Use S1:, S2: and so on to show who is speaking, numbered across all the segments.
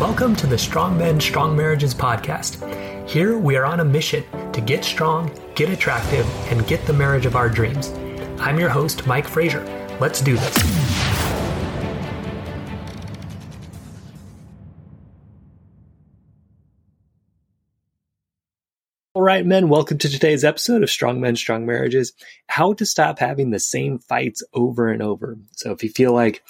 S1: Welcome to the Strong Men, Strong Marriages podcast. Here we are on a mission to get strong, get attractive, and get the marriage of our dreams. I'm your host, Mike Frazier. Let's do this. All right, men, welcome to today's episode of Strong Men, Strong Marriages How to Stop Having the Same Fights Over and Over. So, if you feel like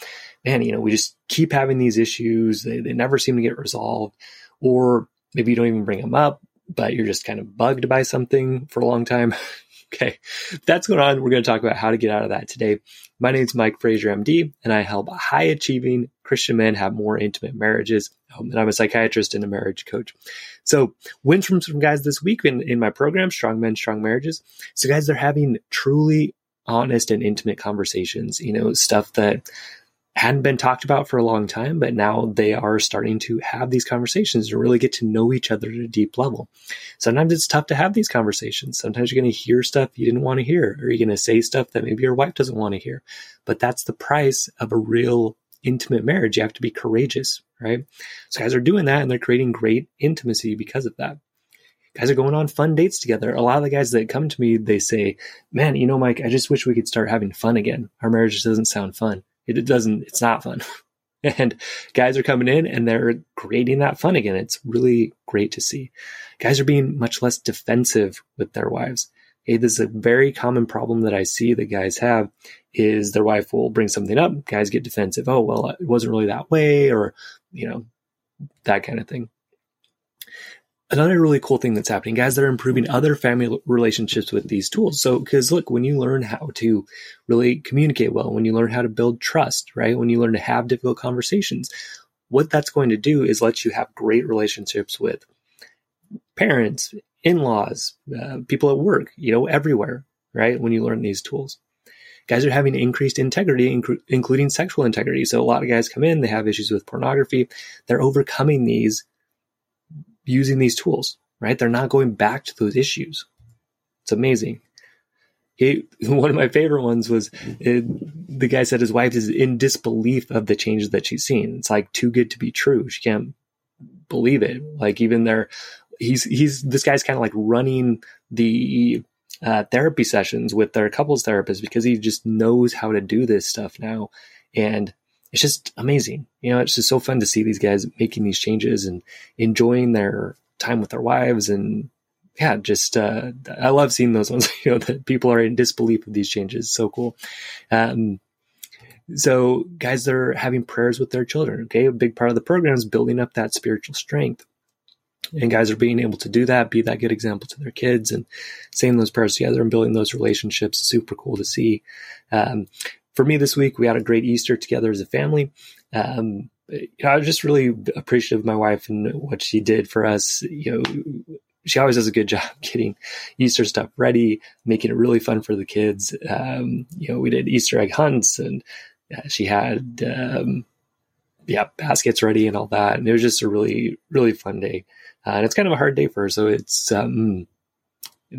S1: man, you know, we just keep having these issues. They, they never seem to get resolved. Or maybe you don't even bring them up, but you're just kind of bugged by something for a long time. okay. That's going on. We're going to talk about how to get out of that today. My name is Mike Frazier, MD, and I help high achieving Christian men have more intimate marriages. And I'm a psychiatrist and a marriage coach. So, wins from some guys this week in, in my program, Strong Men, Strong Marriages. So, guys, they're having truly honest and intimate conversations, you know, stuff that hadn't been talked about for a long time, but now they are starting to have these conversations and really get to know each other at a deep level. Sometimes it's tough to have these conversations. Sometimes you're going to hear stuff you didn't want to hear, or you're going to say stuff that maybe your wife doesn't want to hear. But that's the price of a real intimate marriage. You have to be courageous, right? So guys are doing that and they're creating great intimacy because of that. Guys are going on fun dates together. A lot of the guys that come to me, they say, man, you know, Mike, I just wish we could start having fun again. Our marriage doesn't sound fun. It, it doesn't, it's not fun. and guys are coming in and they're creating that fun again. It's really great to see. Guys are being much less defensive with their wives. Hey, this is a very common problem that I see that guys have is their wife will bring something up. Guys get defensive. Oh, well, it wasn't really that way or, you know, that kind of thing another really cool thing that's happening, guys, that are improving other family relationships with these tools. So, because look, when you learn how to really communicate well, when you learn how to build trust, right? When you learn to have difficult conversations, what that's going to do is let you have great relationships with parents, in-laws, uh, people at work, you know, everywhere, right? When you learn these tools. Guys are having increased integrity, inc- including sexual integrity. So a lot of guys come in, they have issues with pornography. They're overcoming these using these tools, right? They're not going back to those issues. It's amazing. He, one of my favorite ones was it, the guy said his wife is in disbelief of the changes that she's seen. It's like too good to be true. She can't believe it. Like even there, he's he's this guy's kind of like running the uh, therapy sessions with their couples therapist because he just knows how to do this stuff now, and it's just amazing. You know, it's just so fun to see these guys making these changes and enjoying their time with their wives and yeah, just uh, I love seeing those ones. You know, that people are in disbelief of these changes. So cool. Um, so guys, they're having prayers with their children. Okay, a big part of the program is building up that spiritual strength. And guys are being able to do that, be that good example to their kids, and saying those prayers together and building those relationships. Super cool to see. Um, for me this week, we had a great Easter together as a family. Um, I was just really appreciative of my wife and what she did for us. You know, she always does a good job getting Easter stuff ready, making it really fun for the kids. Um, you know, we did Easter egg hunts and uh, she had, um, yeah, baskets ready and all that. And it was just a really, really fun day. Uh, and it's kind of a hard day for her. So it's, um,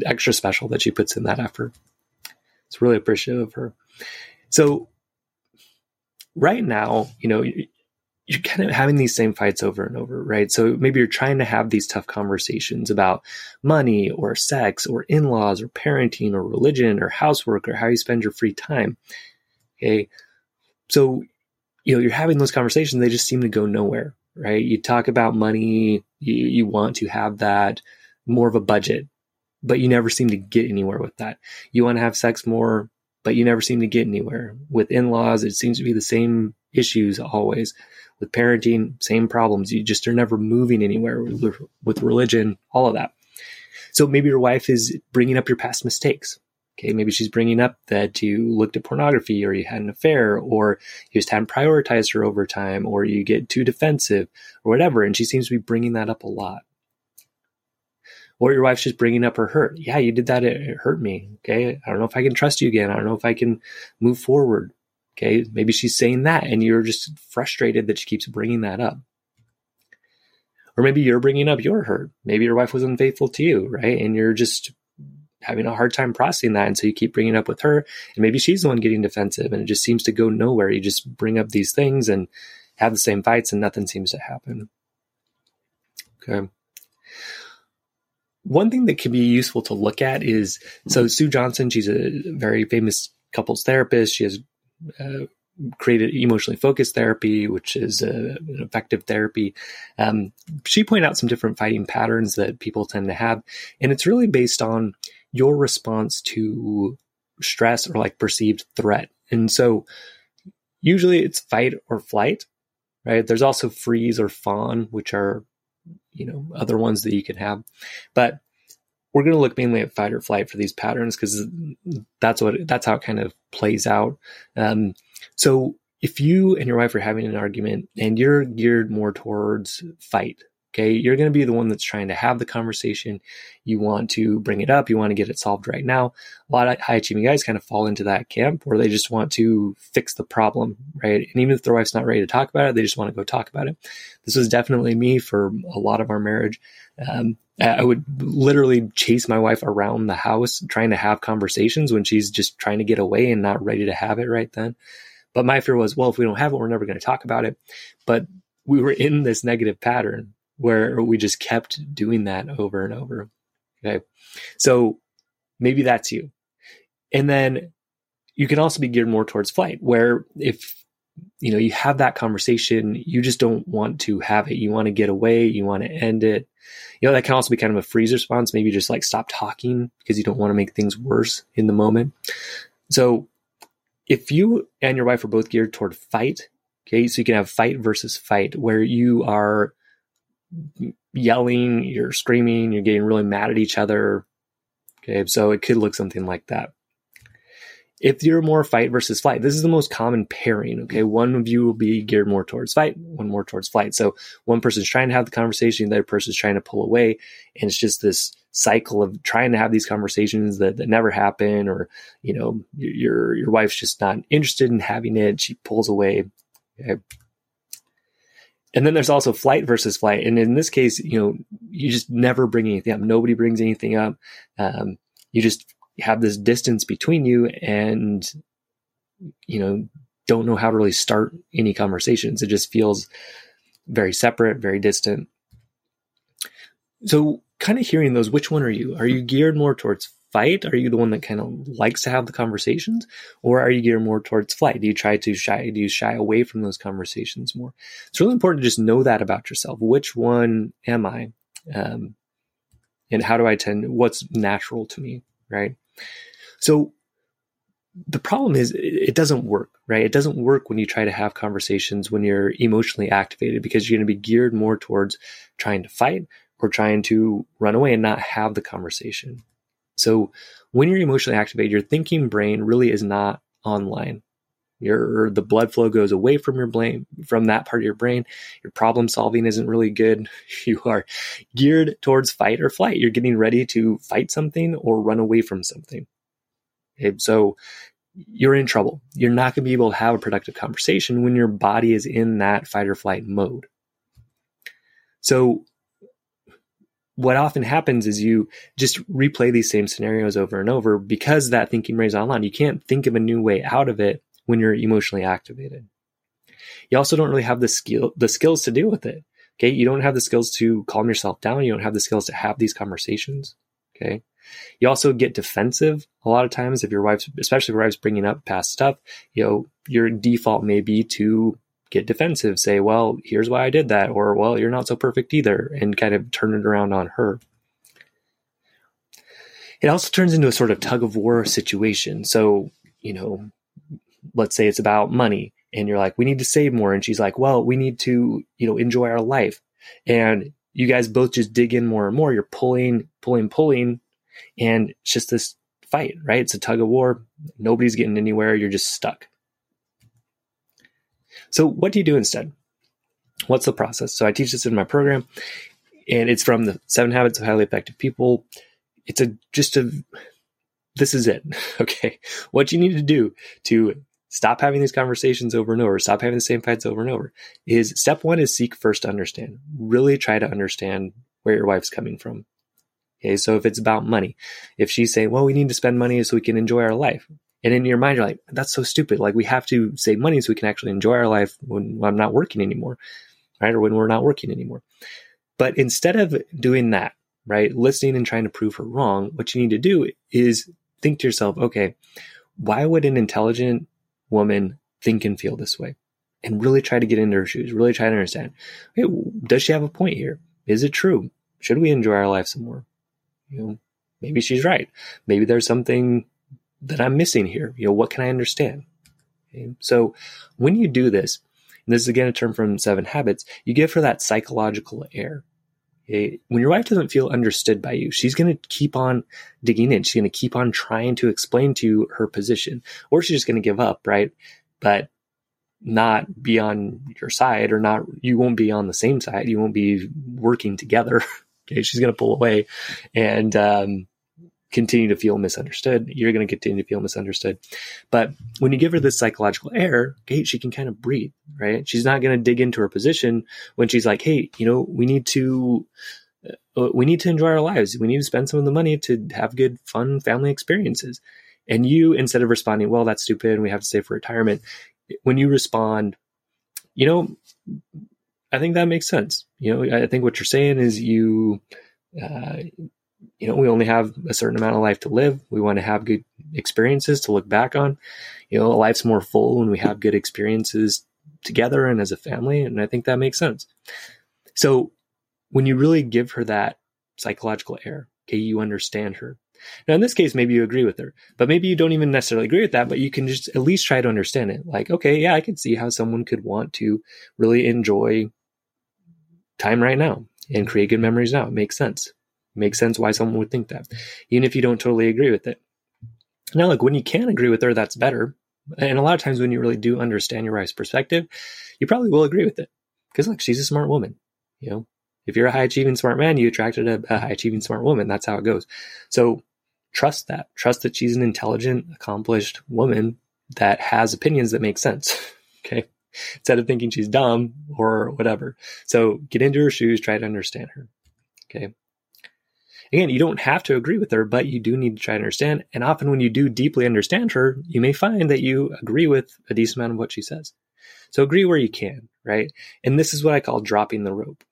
S1: extra special that she puts in that effort. It's really appreciative of her. So right now, you know, you're kind of having these same fights over and over, right? So maybe you're trying to have these tough conversations about money or sex or in laws or parenting or religion or housework or how you spend your free time. Okay. So, you know, you're having those conversations, they just seem to go nowhere, right? You talk about money, you, you want to have that more of a budget, but you never seem to get anywhere with that. You want to have sex more, but you never seem to get anywhere. With in laws, it seems to be the same issues always. With parenting, same problems. You just are never moving anywhere. With, with religion, all of that. So maybe your wife is bringing up your past mistakes. Okay, maybe she's bringing up that you looked at pornography or you had an affair or you just hadn't prioritized her over time or you get too defensive or whatever. And she seems to be bringing that up a lot or your wife's just bringing up her hurt. Yeah, you did that. It hurt me. Okay. I don't know if I can trust you again. I don't know if I can move forward. Okay. Maybe she's saying that and you're just frustrated that she keeps bringing that up. Or maybe you're bringing up your hurt. Maybe your wife was unfaithful to you, right? And you're just having a hard time processing that. And so you keep bringing up with her and maybe she's the one getting defensive and it just seems to go nowhere. You just bring up these things and have the same fights and nothing seems to happen. Okay. One thing that can be useful to look at is so Sue Johnson, she's a very famous couples therapist. She has uh, created emotionally focused therapy, which is a, an effective therapy. Um, she pointed out some different fighting patterns that people tend to have, and it's really based on your response to stress or like perceived threat. And so, usually it's fight or flight, right? There's also freeze or fawn, which are you know other ones that you can have, but we're going to look mainly at fight or flight for these patterns because that's what that's how it kind of plays out. Um, so if you and your wife are having an argument and you're geared more towards fight, okay, you're going to be the one that's trying to have the conversation. You want to bring it up. You want to get it solved right now. A lot of high achieving guys kind of fall into that camp where they just want to fix the problem, right? And even if their wife's not ready to talk about it, they just want to go talk about it. This was definitely me for a lot of our marriage. Um, I would literally chase my wife around the house trying to have conversations when she's just trying to get away and not ready to have it right then. But my fear was, well, if we don't have it, we're never going to talk about it. But we were in this negative pattern where we just kept doing that over and over. Okay. So maybe that's you. And then you can also be geared more towards flight, where if you know you have that conversation, you just don't want to have it. You want to get away, you want to end it. You know, that can also be kind of a freeze response. Maybe just like stop talking because you don't want to make things worse in the moment. So if you and your wife are both geared toward fight, okay, so you can have fight versus fight where you are yelling, you're screaming, you're getting really mad at each other. Okay, so it could look something like that. If you're more fight versus flight, this is the most common pairing. Okay, one of you will be geared more towards fight, one more towards flight. So one person's trying to have the conversation, the other person's trying to pull away, and it's just this cycle of trying to have these conversations that, that never happen, or you know, your your wife's just not interested in having it. She pulls away. Okay. And then there's also flight versus flight, and in this case, you know, you just never bring anything up. Nobody brings anything up. Um, you just have this distance between you and you know don't know how to really start any conversations it just feels very separate very distant so kind of hearing those which one are you are you geared more towards fight? Are you the one that kind of likes to have the conversations? Or are you geared more towards flight? Do you try to shy do you shy away from those conversations more? It's really important to just know that about yourself. Which one am i? Um, and how do i tend what's natural to me right? So the problem is it doesn't work, right? It doesn't work when you try to have conversations when you're emotionally activated because you're going to be geared more towards trying to fight or trying to run away and not have the conversation. So when you're emotionally activated, your thinking brain really is not online. Your the blood flow goes away from your brain from that part of your brain. Your problem solving isn't really good. You are geared towards fight or flight. You're getting ready to fight something or run away from something. Okay, so you're in trouble. You're not going to be able to have a productive conversation when your body is in that fight or flight mode. So what often happens is you just replay these same scenarios over and over because that thinking brain is online. You can't think of a new way out of it when you're emotionally activated. You also don't really have the skill the skills to deal with it. Okay, you don't have the skills to calm yourself down. You don't have the skills to have these conversations. Okay, you also get defensive a lot of times if your wife's, especially if your wife's bringing up past stuff. You know, your default may be to get defensive, say, "Well, here's why I did that," or "Well, you're not so perfect either," and kind of turn it around on her. It also turns into a sort of tug of war situation. So, you know, let's say it's about money and you're like, we need to save more. And she's like, well, we need to, you know, enjoy our life. And you guys both just dig in more and more. You're pulling, pulling, pulling. And it's just this fight, right? It's a tug of war. Nobody's getting anywhere. You're just stuck. So what do you do instead? What's the process? So I teach this in my program and it's from the seven habits of highly effective people. It's a, just a, this is it. Okay. What you need to do to stop having these conversations over and over, stop having the same fights over and over, is step one is seek first to understand. Really try to understand where your wife's coming from. Okay, so if it's about money, if she's saying, well, we need to spend money so we can enjoy our life. And in your mind, you're like, that's so stupid. Like, we have to save money so we can actually enjoy our life when I'm not working anymore, right? Or when we're not working anymore. But instead of doing that, right, listening and trying to prove her wrong, what you need to do is think to yourself, okay, why would an intelligent woman think and feel this way? And really try to get into her shoes, really try to understand. Okay, does she have a point here? Is it true? Should we enjoy our life some more? You know, maybe she's right. Maybe there's something that I'm missing here. You know, what can I understand? Okay? So when you do this, and this is again a term from Seven Habits, you give her that psychological air. Okay? When your wife doesn't feel understood by you, she's going to keep on digging in. She's going to keep on trying to explain to you her position, or she's just going to give up, right? But not be on your side or not, you won't be on the same side. You won't be working together. okay. She's going to pull away and, um, continue to feel misunderstood. You're going to continue to feel misunderstood. But when you give her this psychological air, she can kind of breathe, right? She's not going to dig into her position when she's like, Hey, you know, we need to, uh, we need to enjoy our lives. We need to spend some of the money to have good, fun family experiences. And you, instead of responding, well, that's stupid we have to save for retirement, when you respond, you know, I think that makes sense. You know, I think what you're saying is you, uh, you know, we only have a certain amount of life to live. We want to have good experiences to look back on. You know, life's more full when we have good experiences together and as a family. And I think that makes sense. So when you really give her that psychological air, okay, you understand her. Now, in this case, maybe you agree with her, but maybe you don't even necessarily agree with that, but you can just at least try to understand it. Like, okay, yeah, I can see how someone could want to really enjoy time right now and create good memories now. It makes sense. Makes sense why someone would think that, even if you don't totally agree with it. Now, look, when you can agree with her, that's better. And a lot of times when you really do understand your wife's perspective, you probably will agree with it. Because look, she's a smart woman. You know, if you're a high achieving smart man, you attracted a, a high achieving smart woman. That's how it goes. So trust that. Trust that she's an intelligent, accomplished woman that has opinions that make sense. okay. Instead of thinking she's dumb or whatever. So get into her shoes, try to understand her. Okay. Again, you don't have to agree with her, but you do need to try to understand. And often when you do deeply understand her, you may find that you agree with a decent amount of what she says. So agree where you can, right? And this is what I call dropping the rope.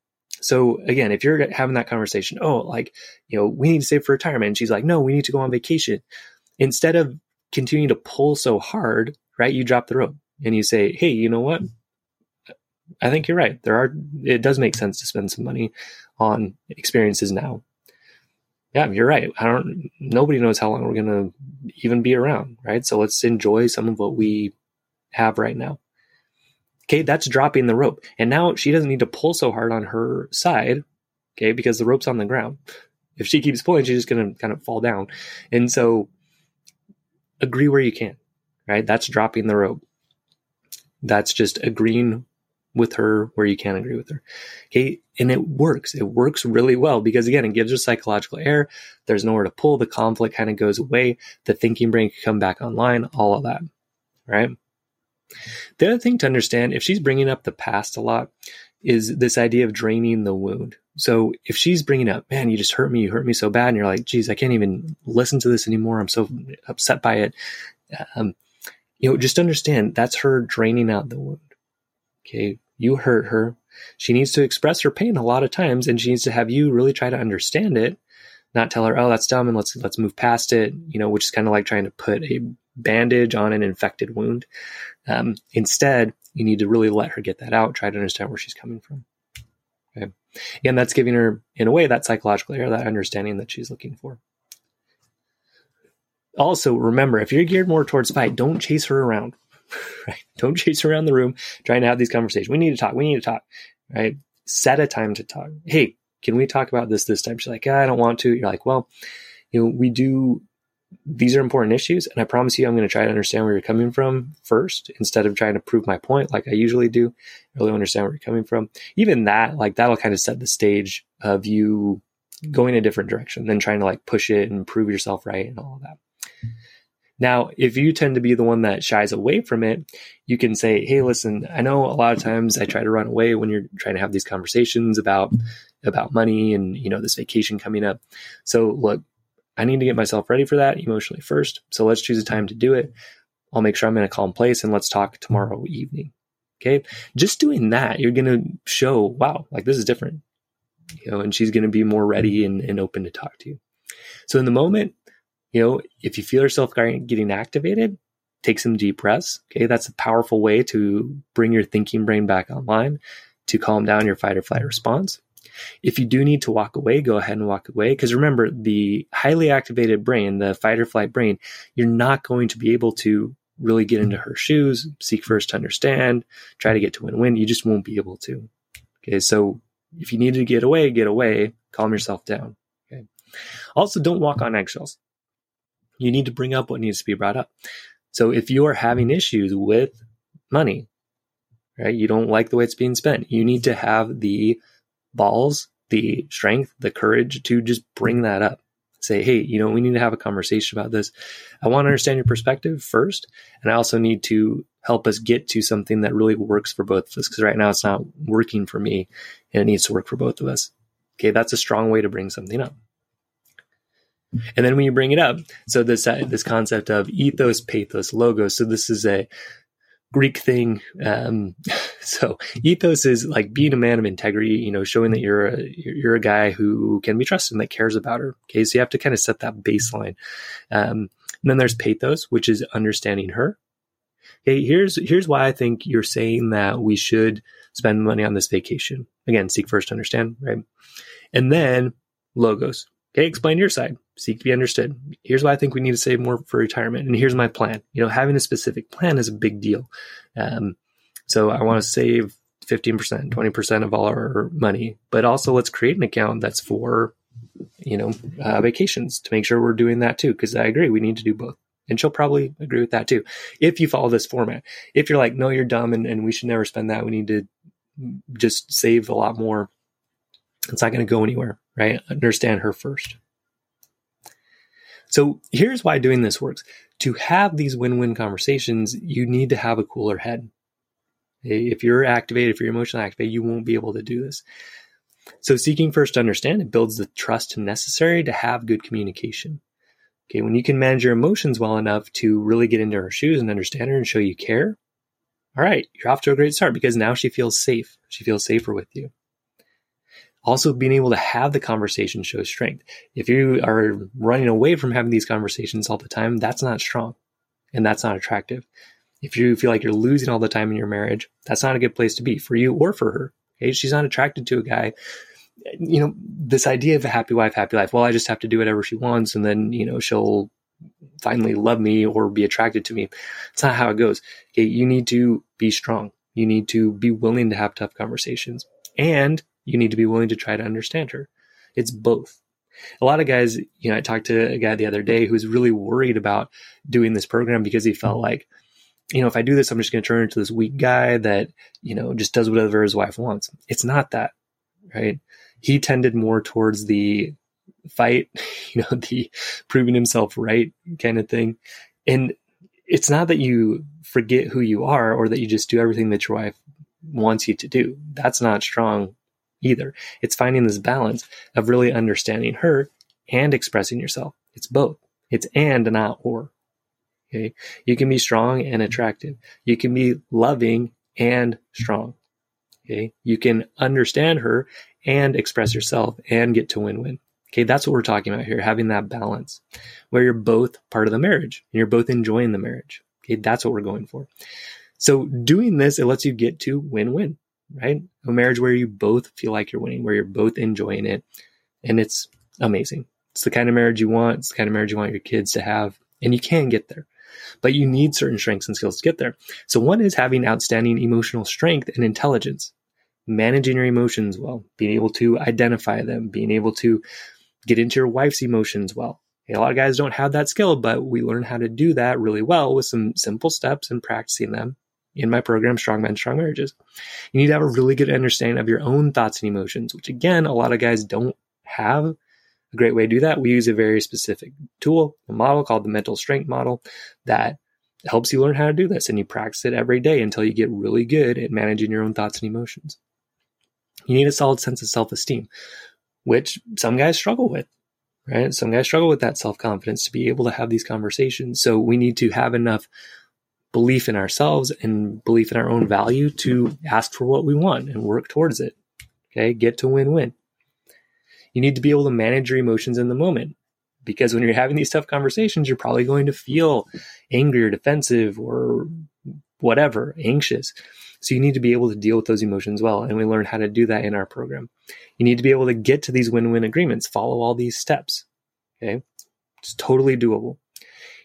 S1: So again, if you're having that conversation, oh, like, you know, we need to save for retirement. And she's like, no, we need to go on vacation. Instead of continuing to pull so hard, right? You drop the rope and you say, hey, you know what? I think you're right. There are, it does make sense to spend some money on experiences now yeah, you're right. I don't, nobody knows how long we're going to even be around, right? So let's enjoy some of what we have right now. Okay, that's dropping the rope. And now she doesn't need to pull so hard on her side, okay, because the rope's on the ground. If she keeps pulling, she's just going to kind of fall down. And so agree where you can, right? That's dropping the rope. That's just agreeing with her where you can't agree with her. Okay. And it works. It works really well because again, it gives her psychological air. There's nowhere to pull. The conflict kind of goes away. The thinking brain can come back online, all of that. Right. The other thing to understand, if she's bringing up the past a lot, is this idea of draining the wound. So if she's bringing up, man, you just hurt me, you hurt me so bad, and you're like, geez, I can't even listen to this anymore. I'm so upset by it. Um, you know, just understand that's her draining out the wound. Okay. You hurt her. She needs to express her pain a lot of times and she needs to have you really try to understand it, not tell her, oh, that's dumb and let's, let's move past it, you know, which is kind of like trying to put a bandage on an infected wound. Um, instead, you need to really let her get that out, try to understand where she's coming from. Okay. Again, that's giving her, in a way, that psychological air, that understanding that she's looking for. Also, remember, if you're geared more towards fight, don't chase her around. right? Don't chase around the room trying to have these conversations. We need to talk. We need to talk, right? Set a time to talk. Hey, can we talk about this this time? She's like, ah, I don't want to. You're like, well, you know, we do. These are important issues, and I promise you, I'm going to try to understand where you're coming from first, instead of trying to prove my point like I usually do. I really understand where you're coming from. Even that, like that'll kind of set the stage of you going a different direction than trying to like push it and prove yourself right and all of that. Now, if you tend to be the one that shies away from it, you can say, Hey, listen, I know a lot of times I try to run away when you're trying to have these conversations about, about money and, you know, this vacation coming up. So look, I need to get myself ready for that emotionally first. So let's choose a time to do it. I'll make sure I'm in a calm place and let's talk tomorrow evening. Okay. Just doing that, you're going to show, wow, like this is different. you know, and she's going to be more ready and, and open to talk to you. So in the moment, you know, if you feel yourself getting activated, take some deep breaths. Okay. That's a powerful way to bring your thinking brain back online to calm down your fight or flight response. If you do need to walk away, go ahead and walk away. Because remember, the highly activated brain, the fight or flight brain, you're not going to be able to really get into her shoes, seek first to understand, try to get to win win. You just won't be able to. Okay. So if you need to get away, get away, calm yourself down. Okay. Also, don't walk on eggshells. You need to bring up what needs to be brought up. So if you are having issues with money, right, you don't like the way it's being spent, you need to have the balls, the strength, the courage to just bring that up. Say, hey, you know, we need to have a conversation about this. I want to understand your perspective first. And I also need to help us get to something that really works for both of us. Because right now it's not working for me and it needs to work for both of us. Okay, that's a strong way to bring something up. And then when you bring it up, so this uh, this concept of ethos, pathos, logos. So this is a Greek thing. Um, so ethos is like being a man of integrity. You know, showing that you're a you're a guy who can be trusted and that cares about her. Okay, so you have to kind of set that baseline. Um, and then there's pathos, which is understanding her. Okay, here's here's why I think you're saying that we should spend money on this vacation. Again, seek first, to understand, right? And then logos. Okay, explain your side. Seek to be understood. Here's why I think we need to save more for retirement, and here's my plan. You know, having a specific plan is a big deal. Um, so I want to save 15%, 20% of all our money, but also let's create an account that's for, you know, uh, vacations to make sure we're doing that too. Cause I agree, we need to do both. And she'll probably agree with that too. If you follow this format, if you're like, no, you're dumb and, and we should never spend that, we need to just save a lot more. It's not going to go anywhere, right? Understand her first. So here's why doing this works. To have these win-win conversations, you need to have a cooler head. If you're activated, if you're emotionally activated, you won't be able to do this. So seeking first to understand, it builds the trust necessary to have good communication. Okay, when you can manage your emotions well enough to really get into her shoes and understand her and show you care, all right, you're off to a great start because now she feels safe. She feels safer with you. Also, being able to have the conversation shows strength. If you are running away from having these conversations all the time, that's not strong and that's not attractive. If you feel like you're losing all the time in your marriage, that's not a good place to be for you or for her. Okay. She's not attracted to a guy. You know, this idea of a happy wife, happy life. Well, I just have to do whatever she wants and then, you know, she'll finally love me or be attracted to me. It's not how it goes. Okay. You need to be strong. You need to be willing to have tough conversations and you need to be willing to try to understand her. It's both. A lot of guys, you know, I talked to a guy the other day who was really worried about doing this program because he felt like, you know, if I do this, I'm just going to turn into this weak guy that, you know, just does whatever his wife wants. It's not that, right? He tended more towards the fight, you know, the proving himself right kind of thing. And it's not that you forget who you are or that you just do everything that your wife wants you to do. That's not strong either. It's finding this balance of really understanding her and expressing yourself. It's both. It's and not or. Okay. You can be strong and attractive. You can be loving and strong. Okay. You can understand her and express yourself and get to win win. Okay. That's what we're talking about here, having that balance where you're both part of the marriage and you're both enjoying the marriage. Okay. That's what we're going for. So doing this, it lets you get to win win right? A marriage where you both feel like you're winning, where you're both enjoying it. And it's amazing. It's the kind of marriage you want. It's the kind of marriage you want your kids to have. And you can get there, but you need certain strengths and skills to get there. So one is having outstanding emotional strength and intelligence, managing your emotions well, being able to identify them, being able to get into your wife's emotions well. A lot of guys don't have that skill, but we learn how to do that really well with some simple steps and practicing them in my program, Strong Men, Strong Marriages. You need to have a really good understanding of your own thoughts and emotions, which again, a lot of guys don't have. A great way to do that, we use a very specific tool, a model called the mental strength model that helps you learn how to do this. And you practice it every day until you get really good at managing your own thoughts and emotions. You need a solid sense of self esteem, which some guys struggle with right? Some guys struggle with that self confidence to be able to have these conversations. So we need to have enough belief in ourselves and belief in our own value to ask for what we want and work towards it. Okay. Get to win win. You need to be able to manage your emotions in the moment because when you're having these tough conversations, you're probably going to feel angry or defensive or whatever, anxious. So you need to be able to deal with those emotions well. And we learn how to do that in our program. You need to be able to get to these win win agreements, follow all these steps. Okay. It's totally doable.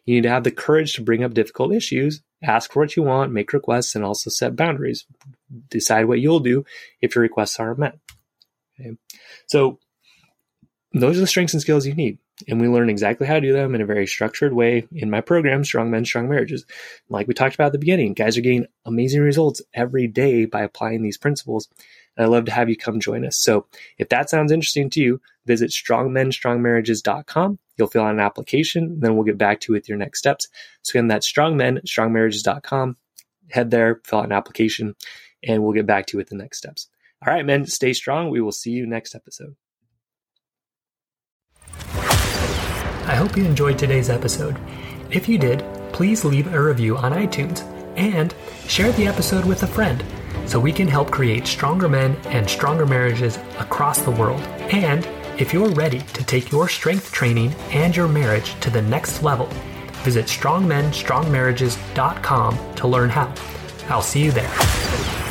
S1: You need to have the courage to bring up difficult issues, ask for what you want, make requests, and also set boundaries. Decide what you'll do if your requests aren't met. Okay. So those are the strengths and skills you need. And we learn exactly how to do them in a very structured way in my program, Strong Men, Strong Marriages. Like we talked about at the beginning, guys are getting amazing results every day by applying these principles. And I'd love to have you come join us. So if that sounds interesting to you, visit strongmenstrongmarriages.com. You'll fill out an application, then we'll get back to you with your next steps. So again, that's strongmenstrongmarriages.com. Head there, fill out an application, and we'll get back to you with the next steps. All right, men, stay strong. We will see you next episode.
S2: I hope you enjoyed today's episode. If you did, please leave a review on iTunes and share the episode with a friend so we can help create stronger men and stronger marriages across the world. And if you're ready to take your strength training and your marriage to the next level, visit strongmenstrongmarriages.com to learn how. I'll see you there.